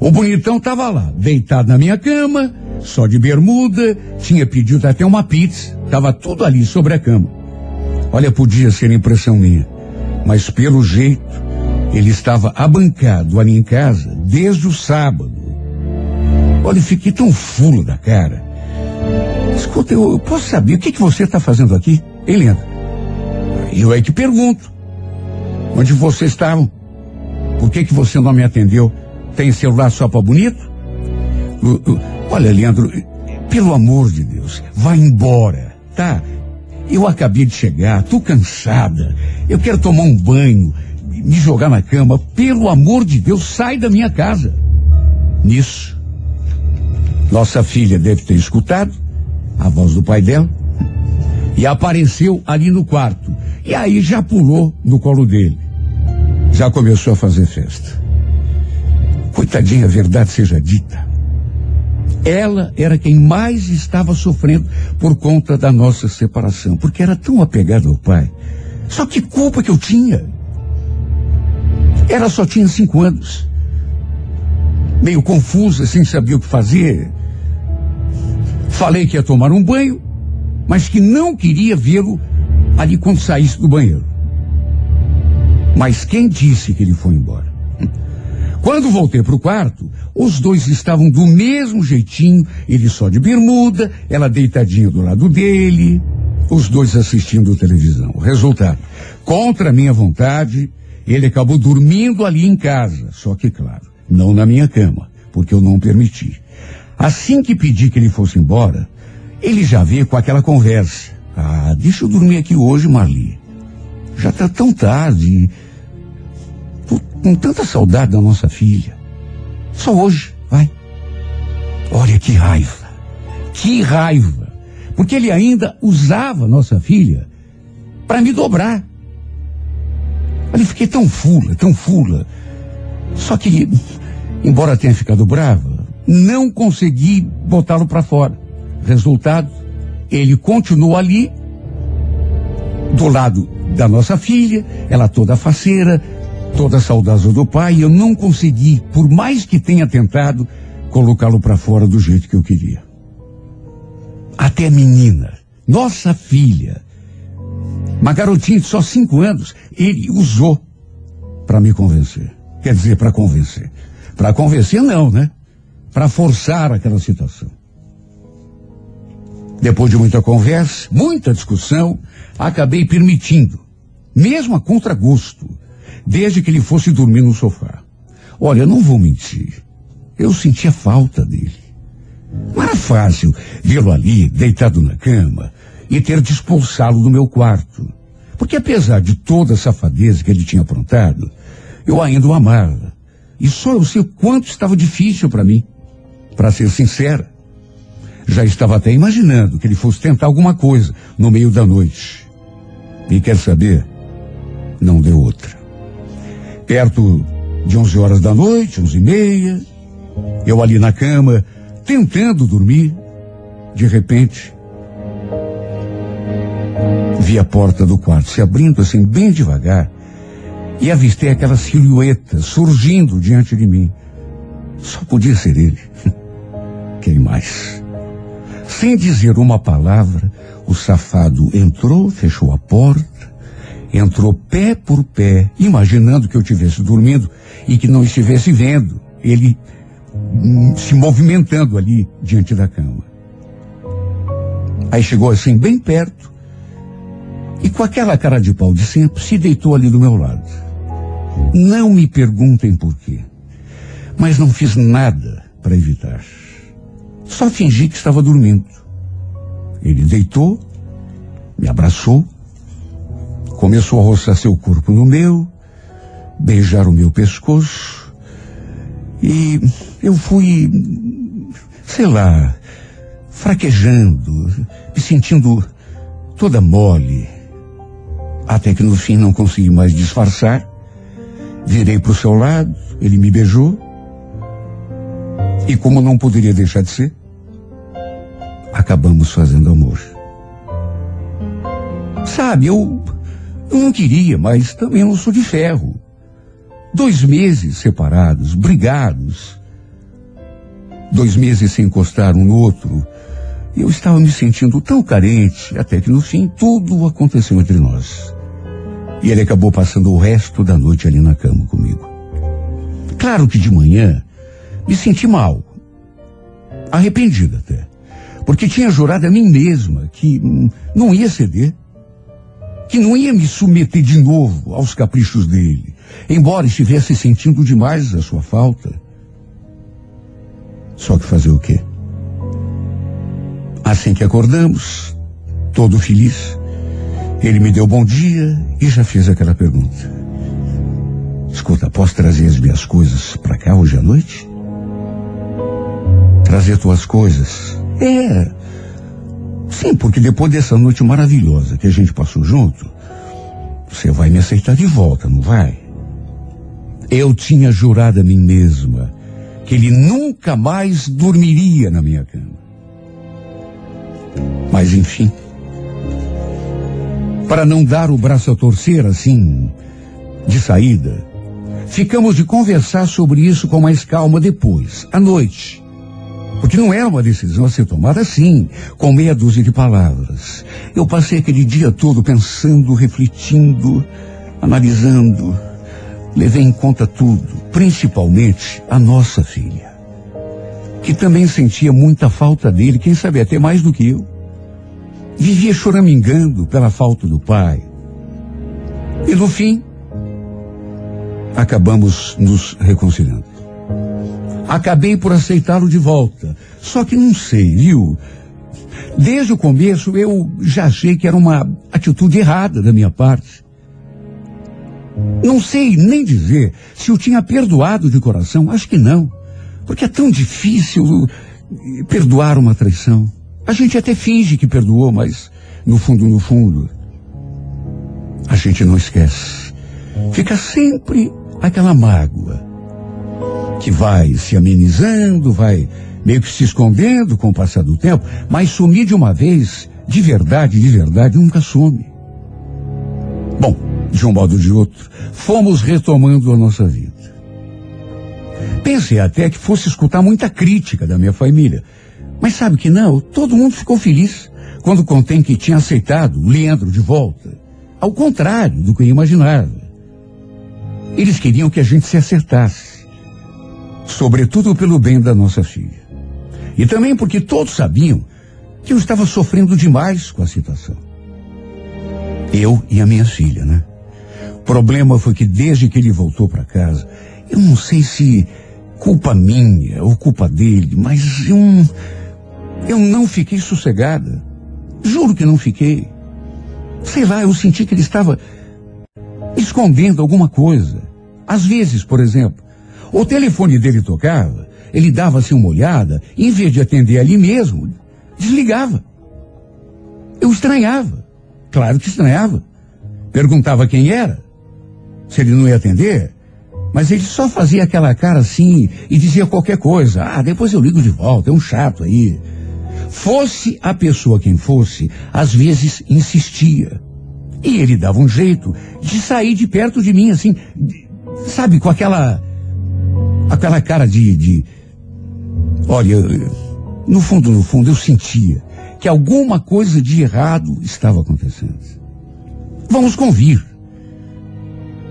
O bonitão estava lá, deitado na minha cama, só de bermuda, tinha pedido até uma pizza, estava tudo ali sobre a cama. Olha, podia ser impressão minha, mas pelo jeito, ele estava abancado ali em casa desde o sábado. Olha, fiquei tão fulo da cara. Escuta, eu, eu posso saber o que, que você está fazendo aqui? Entra. Eu é que pergunto. Onde vocês estavam? Por que, que você não me atendeu? Tem celular só para bonito? Olha, Leandro, pelo amor de Deus, vá embora, tá? Eu acabei de chegar, tô cansada. Eu quero tomar um banho, me jogar na cama. Pelo amor de Deus, sai da minha casa. Nisso, nossa filha deve ter escutado a voz do pai dela e apareceu ali no quarto. E aí já pulou no colo dele. Já começou a fazer festa. Coitadinha, a verdade seja dita. Ela era quem mais estava sofrendo por conta da nossa separação, porque era tão apegada ao pai. Só que culpa que eu tinha? Ela só tinha cinco anos. Meio confusa, sem saber o que fazer. Falei que ia tomar um banho, mas que não queria vê-lo ali quando saísse do banheiro. Mas quem disse que ele foi embora? Quando voltei para o quarto, os dois estavam do mesmo jeitinho, ele só de bermuda, ela deitadinha do lado dele, os dois assistindo televisão. Resultado, contra minha vontade, ele acabou dormindo ali em casa, só que claro, não na minha cama, porque eu não permiti. Assim que pedi que ele fosse embora, ele já veio com aquela conversa. Ah, deixa eu dormir aqui hoje, Marli. Já está tão tarde. Tô com tanta saudade da nossa filha. Só hoje, vai. Olha que raiva. Que raiva. Porque ele ainda usava nossa filha para me dobrar. Olha, fiquei tão fula, tão fula. Só que, embora tenha ficado brava, não consegui botá-lo para fora. Resultado, ele continuou ali, do lado da nossa filha, ela toda faceira, toda saudosa do pai, e eu não consegui, por mais que tenha tentado, colocá-lo para fora do jeito que eu queria. Até a menina, nossa filha, uma garotinha de só cinco anos, ele usou para me convencer. Quer dizer, para convencer. Para convencer, não, né? Para forçar aquela situação. Depois de muita conversa, muita discussão, acabei permitindo, mesmo a contragosto, desde que ele fosse dormir no sofá. Olha, não vou mentir. Eu sentia falta dele. Não era fácil vê-lo ali, deitado na cama, e ter de expulsá-lo do meu quarto. Porque apesar de toda a safadeza que ele tinha aprontado, eu ainda o amava. E só eu sei o quanto estava difícil para mim. Para ser sincera, já estava até imaginando que ele fosse tentar alguma coisa no meio da noite. E quer saber? Não deu outra. Perto de 11 horas da noite, 11 e meia, eu ali na cama, tentando dormir, de repente, vi a porta do quarto se abrindo assim bem devagar e avistei aquela silhueta surgindo diante de mim. Só podia ser ele. Quem mais? Sem dizer uma palavra, o safado entrou, fechou a porta, entrou pé por pé, imaginando que eu estivesse dormindo e que não estivesse vendo ele hum, se movimentando ali diante da cama. Aí chegou assim, bem perto, e com aquela cara de pau de sempre, se deitou ali do meu lado. Não me perguntem por quê, mas não fiz nada para evitar. Só fingi que estava dormindo. Ele deitou, me abraçou, começou a roçar seu corpo no meu, beijar o meu pescoço, e eu fui, sei lá, fraquejando, me sentindo toda mole, até que no fim não consegui mais disfarçar. Virei para o seu lado, ele me beijou. E como não poderia deixar de ser, acabamos fazendo amor. Sabe, eu, eu não queria, mas também não sou de ferro. Dois meses separados, brigados. Dois meses sem encostar um no outro. Eu estava me sentindo tão carente, até que no fim tudo aconteceu entre nós. E ele acabou passando o resto da noite ali na cama comigo. Claro que de manhã me senti mal. Arrependida até. Porque tinha jurado a mim mesma que não ia ceder. Que não ia me submeter de novo aos caprichos dele. Embora estivesse sentindo demais a sua falta. Só que fazer o quê? Assim que acordamos, todo feliz, ele me deu bom dia e já fez aquela pergunta. Escuta, posso trazer as minhas coisas para cá hoje à noite? Trazer tuas coisas? É. Sim, porque depois dessa noite maravilhosa que a gente passou junto, você vai me aceitar de volta, não vai? Eu tinha jurado a mim mesma que ele nunca mais dormiria na minha cama. Mas enfim, para não dar o braço a torcer assim, de saída, ficamos de conversar sobre isso com mais calma depois, à noite. Porque não é uma decisão a ser tomada assim, com meia dúzia de palavras. Eu passei aquele dia todo pensando, refletindo, analisando. Levei em conta tudo, principalmente a nossa filha, que também sentia muita falta dele, quem sabe até mais do que eu. Vivia choramingando pela falta do pai. E no fim, acabamos nos reconciliando. Acabei por aceitá-lo de volta. Só que não sei, viu? Desde o começo eu já achei que era uma atitude errada da minha parte. Não sei nem dizer se eu tinha perdoado de coração. Acho que não. Porque é tão difícil perdoar uma traição. A gente até finge que perdoou, mas no fundo, no fundo, a gente não esquece. Fica sempre aquela mágoa que vai se amenizando, vai meio que se escondendo com o passar do tempo, mas sumir de uma vez, de verdade, de verdade, nunca some. Bom, de um modo ou de outro, fomos retomando a nossa vida. Pensei até que fosse escutar muita crítica da minha família. Mas sabe que não, todo mundo ficou feliz quando contei que tinha aceitado o Leandro de volta. Ao contrário do que eu imaginava. Eles queriam que a gente se acertasse. Sobretudo pelo bem da nossa filha. E também porque todos sabiam que eu estava sofrendo demais com a situação. Eu e a minha filha, né? O problema foi que desde que ele voltou para casa, eu não sei se culpa minha ou culpa dele, mas eu, eu não fiquei sossegada. Juro que não fiquei. Sei lá, eu senti que ele estava escondendo alguma coisa. Às vezes, por exemplo, o telefone dele tocava, ele dava-se uma olhada, e em vez de atender ali mesmo, desligava. Eu estranhava. Claro que estranhava. Perguntava quem era. Se ele não ia atender. Mas ele só fazia aquela cara assim e dizia qualquer coisa. Ah, depois eu ligo de volta, é um chato aí. Fosse a pessoa quem fosse, às vezes insistia. E ele dava um jeito de sair de perto de mim, assim, sabe, com aquela. aquela cara de. de olha, no fundo, no fundo, eu sentia que alguma coisa de errado estava acontecendo. Vamos convir.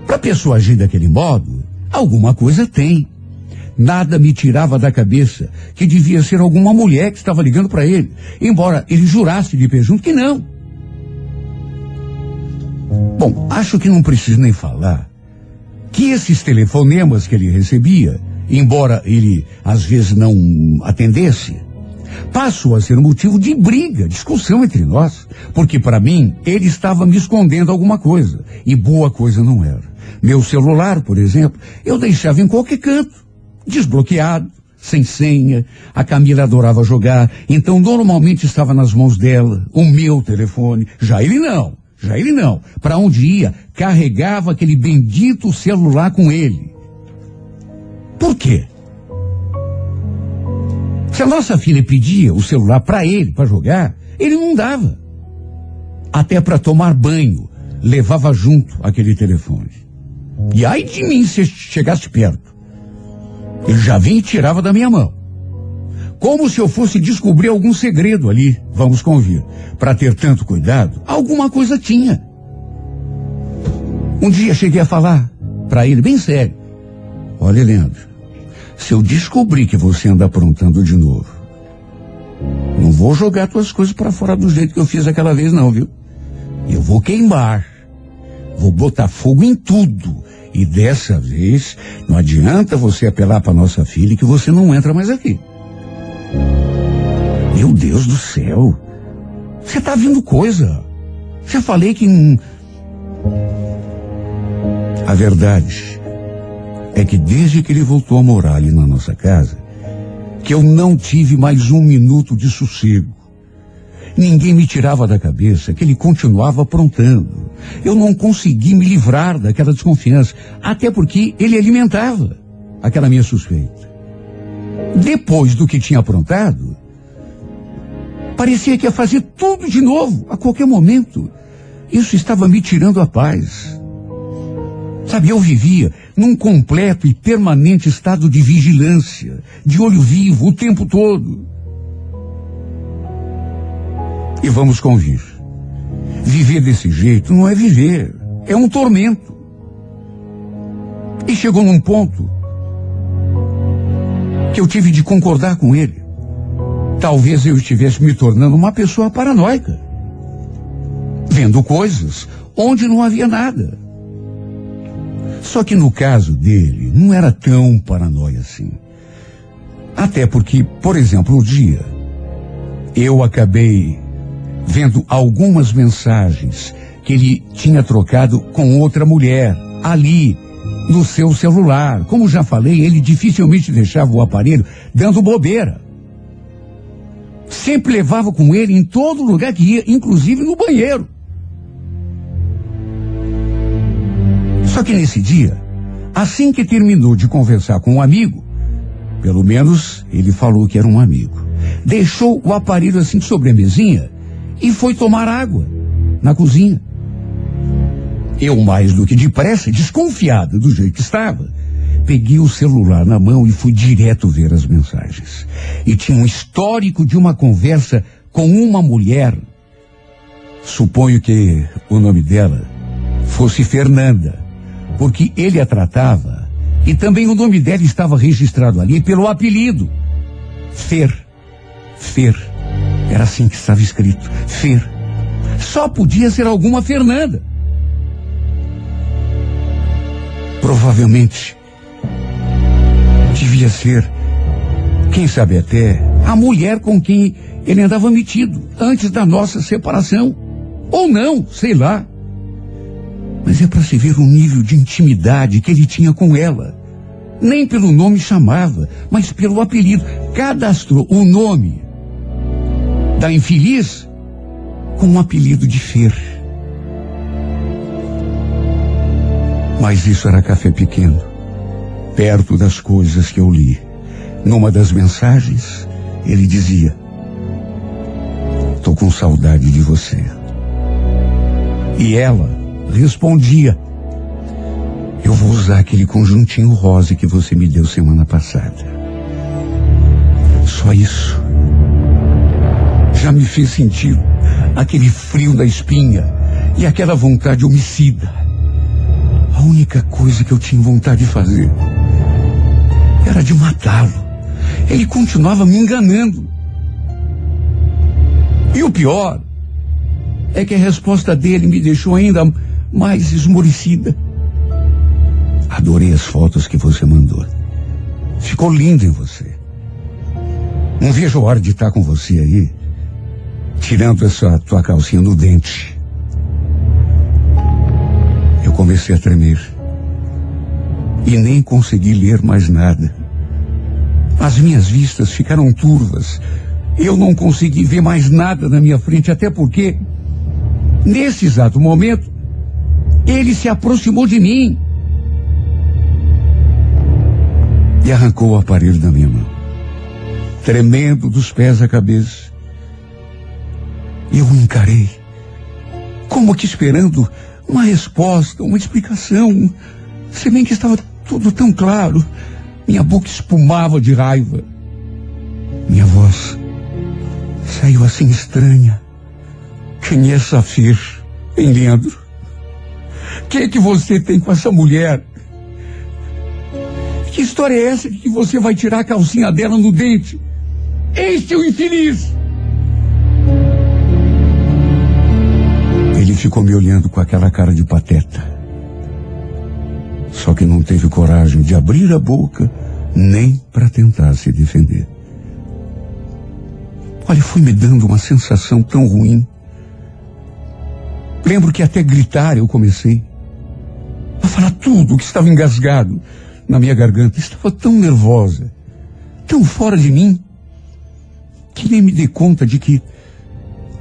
Para a pessoa agir daquele modo, alguma coisa tem. Nada me tirava da cabeça que devia ser alguma mulher que estava ligando para ele, embora ele jurasse de pé junto que não. Bom, acho que não preciso nem falar que esses telefonemas que ele recebia, embora ele às vezes não atendesse, passou a ser motivo de briga, discussão entre nós, porque para mim ele estava me escondendo alguma coisa e boa coisa não era. Meu celular, por exemplo, eu deixava em qualquer canto, desbloqueado, sem senha. A Camila adorava jogar, então normalmente estava nas mãos dela, o meu telefone. Já ele não. Já ele não. Para onde ia, carregava aquele bendito celular com ele. Por quê? Se a nossa filha pedia o celular para ele, para jogar, ele não dava. Até para tomar banho, levava junto aquele telefone. E ai de mim se chegasse perto. Ele já vinha e tirava da minha mão. Como se eu fosse descobrir algum segredo ali, vamos convir. Para ter tanto cuidado, alguma coisa tinha. Um dia cheguei a falar para ele, bem sério: Olha, Leandro, se eu descobrir que você anda aprontando de novo, não vou jogar tuas coisas para fora do jeito que eu fiz aquela vez, não, viu? Eu vou queimar. Vou botar fogo em tudo. E dessa vez, não adianta você apelar para nossa filha que você não entra mais aqui. Meu Deus do céu. Você tá vindo coisa. Já falei que. A verdade é que desde que ele voltou a morar ali na nossa casa, que eu não tive mais um minuto de sossego. Ninguém me tirava da cabeça que ele continuava aprontando. Eu não consegui me livrar daquela desconfiança, até porque ele alimentava aquela minha suspeita. Depois do que tinha aprontado, parecia que ia fazer tudo de novo, a qualquer momento. Isso estava me tirando a paz. Sabe, eu vivia num completo e permanente estado de vigilância, de olho vivo o tempo todo. E vamos convir. Viver desse jeito não é viver, é um tormento. E chegou num ponto que eu tive de concordar com ele. Talvez eu estivesse me tornando uma pessoa paranoica, vendo coisas onde não havia nada. Só que no caso dele, não era tão paranoia assim. Até porque, por exemplo, um dia, eu acabei vendo algumas mensagens que ele tinha trocado com outra mulher ali no seu celular. Como já falei, ele dificilmente deixava o aparelho dando bobeira. Sempre levava com ele em todo lugar que ia, inclusive no banheiro. Só que nesse dia, assim que terminou de conversar com um amigo, pelo menos ele falou que era um amigo, deixou o aparelho assim sobre a mesinha e foi tomar água na cozinha. Eu, mais do que depressa, desconfiada do jeito que estava, peguei o celular na mão e fui direto ver as mensagens. E tinha um histórico de uma conversa com uma mulher. Suponho que o nome dela fosse Fernanda porque ele a tratava e também o nome dela estava registrado ali pelo apelido. Fer. Fer. Era assim que estava escrito. Fer. Só podia ser alguma Fernanda. Provavelmente devia ser, quem sabe até, a mulher com quem ele andava metido antes da nossa separação. Ou não, sei lá. Mas é para se ver o nível de intimidade que ele tinha com ela. Nem pelo nome chamava, mas pelo apelido. Cadastrou o nome da infeliz com um apelido de Fer. Mas isso era café pequeno, perto das coisas que eu li. Numa das mensagens, ele dizia: Tô com saudade de você. E ela respondia: Eu vou usar aquele conjuntinho rosa que você me deu semana passada. Só isso. Já me fez sentir aquele frio na espinha e aquela vontade homicida. A única coisa que eu tinha vontade de fazer era de matá-lo. Ele continuava me enganando. E o pior é que a resposta dele me deixou ainda mais esmorecida. Adorei as fotos que você mandou. Ficou lindo em você. Não vejo a hora de estar com você aí, tirando essa tua calcinha no dente. Eu comecei a tremer. E nem consegui ler mais nada. As minhas vistas ficaram turvas. Eu não consegui ver mais nada na minha frente, até porque, nesse exato momento, ele se aproximou de mim e arrancou o aparelho da minha mão, tremendo dos pés à cabeça. Eu o encarei, como que esperando uma resposta, uma explicação. Se bem que estava tudo tão claro, minha boca espumava de raiva. Minha voz saiu assim estranha. Quem é Safir, hein, Leandro? O que, é que você tem com essa mulher? Que história é essa de que você vai tirar a calcinha dela no dente? Este é o infeliz! Ficou me olhando com aquela cara de pateta. Só que não teve coragem de abrir a boca nem para tentar se defender. Olha, foi me dando uma sensação tão ruim. Lembro que até gritar eu comecei. A falar tudo que estava engasgado na minha garganta. Estava tão nervosa, tão fora de mim, que nem me dei conta de que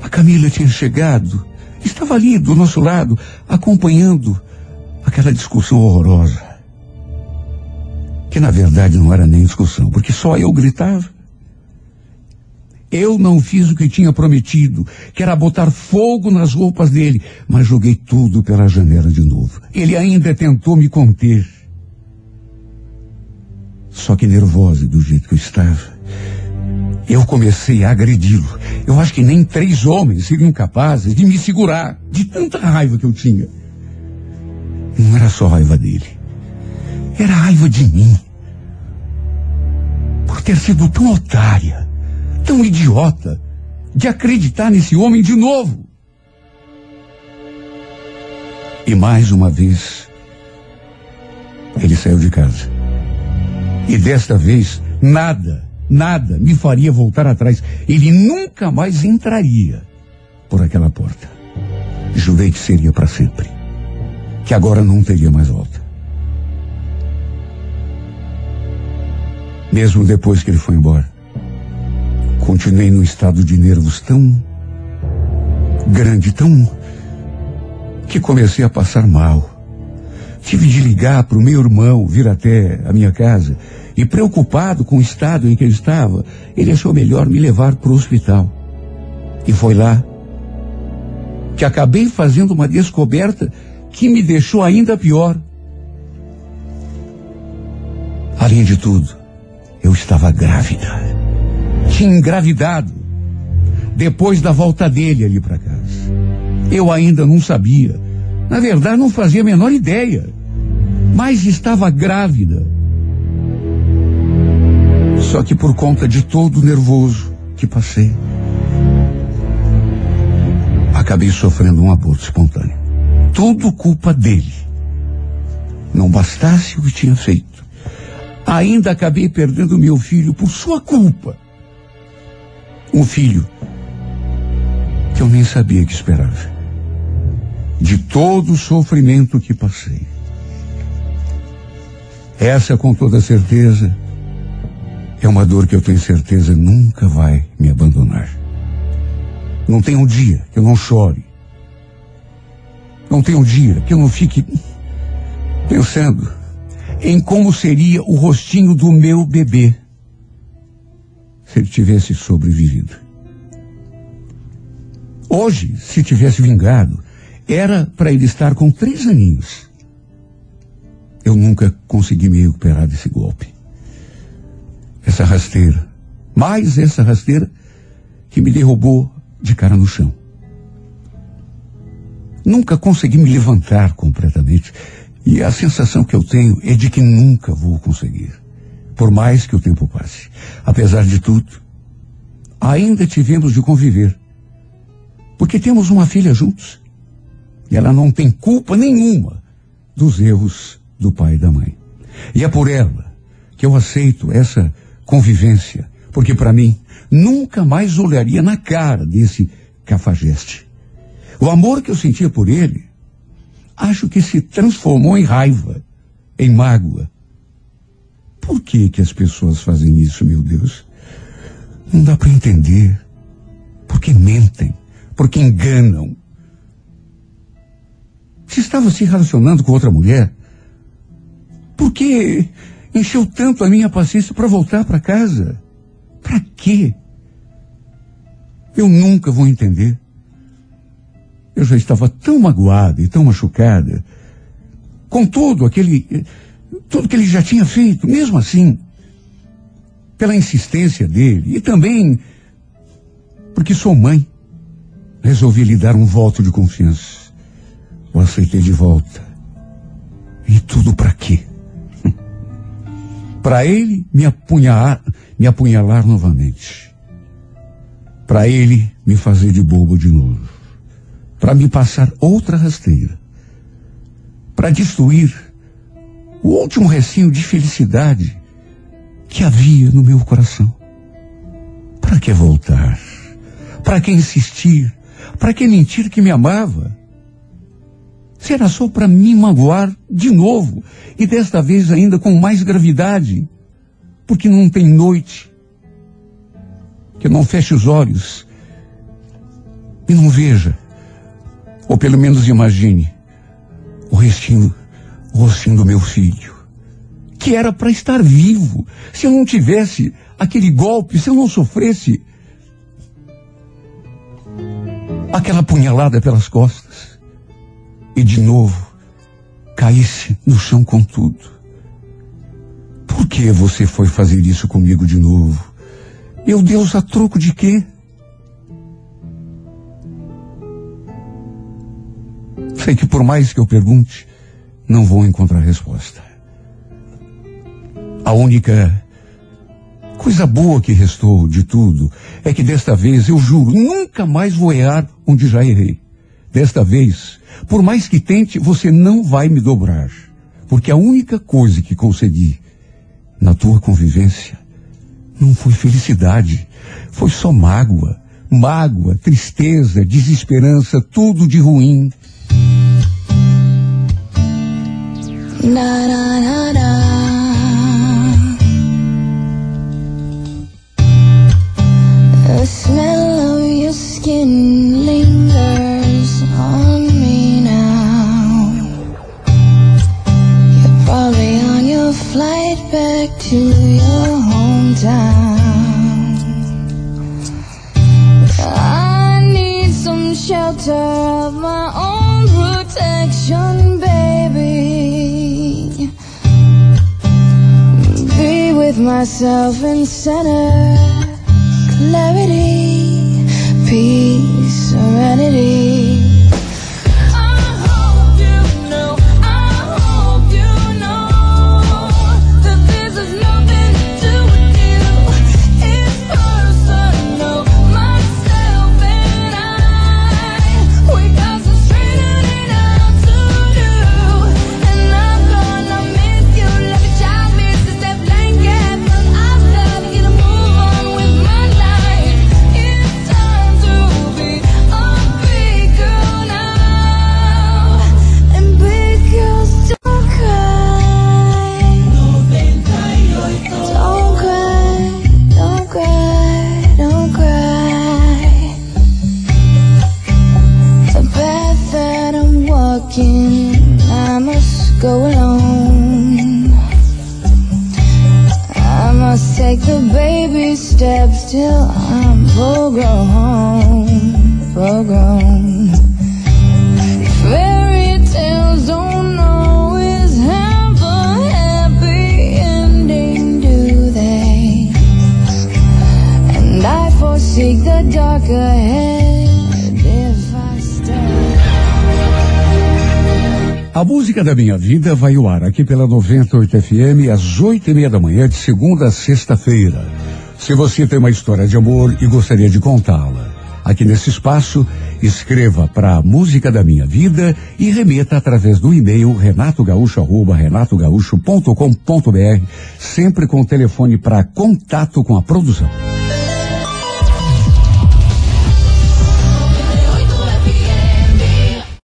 a Camila tinha chegado. Estava ali do nosso lado, acompanhando aquela discussão horrorosa. Que na verdade não era nem discussão, porque só eu gritava. Eu não fiz o que tinha prometido, que era botar fogo nas roupas dele, mas joguei tudo pela janela de novo. Ele ainda tentou me conter. Só que nervosa do jeito que eu estava, eu comecei a agredi-lo. Eu acho que nem três homens seriam capazes de me segurar, de tanta raiva que eu tinha. Não era só raiva dele, era raiva de mim. Por ter sido tão otária tão idiota de acreditar nesse homem de novo. E mais uma vez, ele saiu de casa. E desta vez, nada, nada me faria voltar atrás. Ele nunca mais entraria por aquela porta. Jurei que seria para sempre. Que agora não teria mais volta. Mesmo depois que ele foi embora, Continuei num estado de nervos tão grande, tão que comecei a passar mal. Tive de ligar para o meu irmão vir até a minha casa e preocupado com o estado em que ele estava, ele achou melhor me levar para o hospital. E foi lá que acabei fazendo uma descoberta que me deixou ainda pior. Além de tudo, eu estava grávida tinha engravidado depois da volta dele ali para casa. Eu ainda não sabia. Na verdade, não fazia a menor ideia. Mas estava grávida. Só que por conta de todo o nervoso que passei, acabei sofrendo um aborto espontâneo. Tudo culpa dele. Não bastasse o que tinha feito. Ainda acabei perdendo meu filho por sua culpa um filho que eu nem sabia que esperava. De todo o sofrimento que passei. Essa, com toda certeza, é uma dor que eu tenho certeza nunca vai me abandonar. Não tem um dia que eu não chore. Não tem um dia que eu não fique pensando em como seria o rostinho do meu bebê se ele tivesse sobrevivido. Hoje, se tivesse vingado, era para ele estar com três aninhos. Eu nunca consegui me recuperar desse golpe. Essa rasteira, mais essa rasteira que me derrubou de cara no chão. Nunca consegui me levantar completamente. E a sensação que eu tenho é de que nunca vou conseguir. Por mais que o tempo passe. Apesar de tudo, ainda tivemos de conviver. Porque temos uma filha juntos. E ela não tem culpa nenhuma dos erros do pai e da mãe. E é por ela que eu aceito essa convivência. Porque para mim, nunca mais olharia na cara desse cafajeste. O amor que eu sentia por ele, acho que se transformou em raiva, em mágoa. Por que que as pessoas fazem isso, meu Deus? Não dá para entender. Porque mentem, porque enganam. Se estava se relacionando com outra mulher, por que encheu tanto a minha paciência para voltar para casa? Para quê? Eu nunca vou entender. Eu já estava tão magoada e tão machucada com tudo aquele, tudo que ele já tinha feito, mesmo assim, pela insistência dele e também porque sou mãe, resolvi lhe dar um voto de confiança. O aceitei de volta. E tudo para quê? Para ele me apunhalar, me apunhalar novamente. Para ele me fazer de bobo de novo para me passar outra rasteira, para destruir o último recinho de felicidade que havia no meu coração. Para que voltar? Para que insistir? Para que mentir que me amava? Será só para me magoar de novo. E desta vez ainda com mais gravidade, porque não tem noite que eu não feche os olhos e não veja. Ou pelo menos imagine o rostinho, o rostinho do meu filho, que era para estar vivo. Se eu não tivesse aquele golpe, se eu não sofresse aquela punhalada pelas costas e de novo caísse no chão com tudo. Por que você foi fazer isso comigo de novo? Meu Deus, a troco de quê? Sei que por mais que eu pergunte, não vou encontrar resposta. A única coisa boa que restou de tudo é que desta vez, eu juro, nunca mais vou errar onde já errei. Desta vez, por mais que tente, você não vai me dobrar. Porque a única coisa que consegui na tua convivência não foi felicidade, foi só mágoa. Mágoa, tristeza, desesperança, tudo de ruim. The smell of your skin lingers flight back to your hometown. I need some shelter of my own protection, baby. Be with myself in center, clarity, peace, serenity. Música da minha vida vai ao ar aqui pela 98 FM às oito e meia da manhã de segunda a sexta-feira. Se você tem uma história de amor e gostaria de contá-la, aqui nesse espaço, escreva para música da minha vida e remeta através do e-mail renatogaúcho@renatogaúcho.com.br, sempre com o telefone para contato com a produção.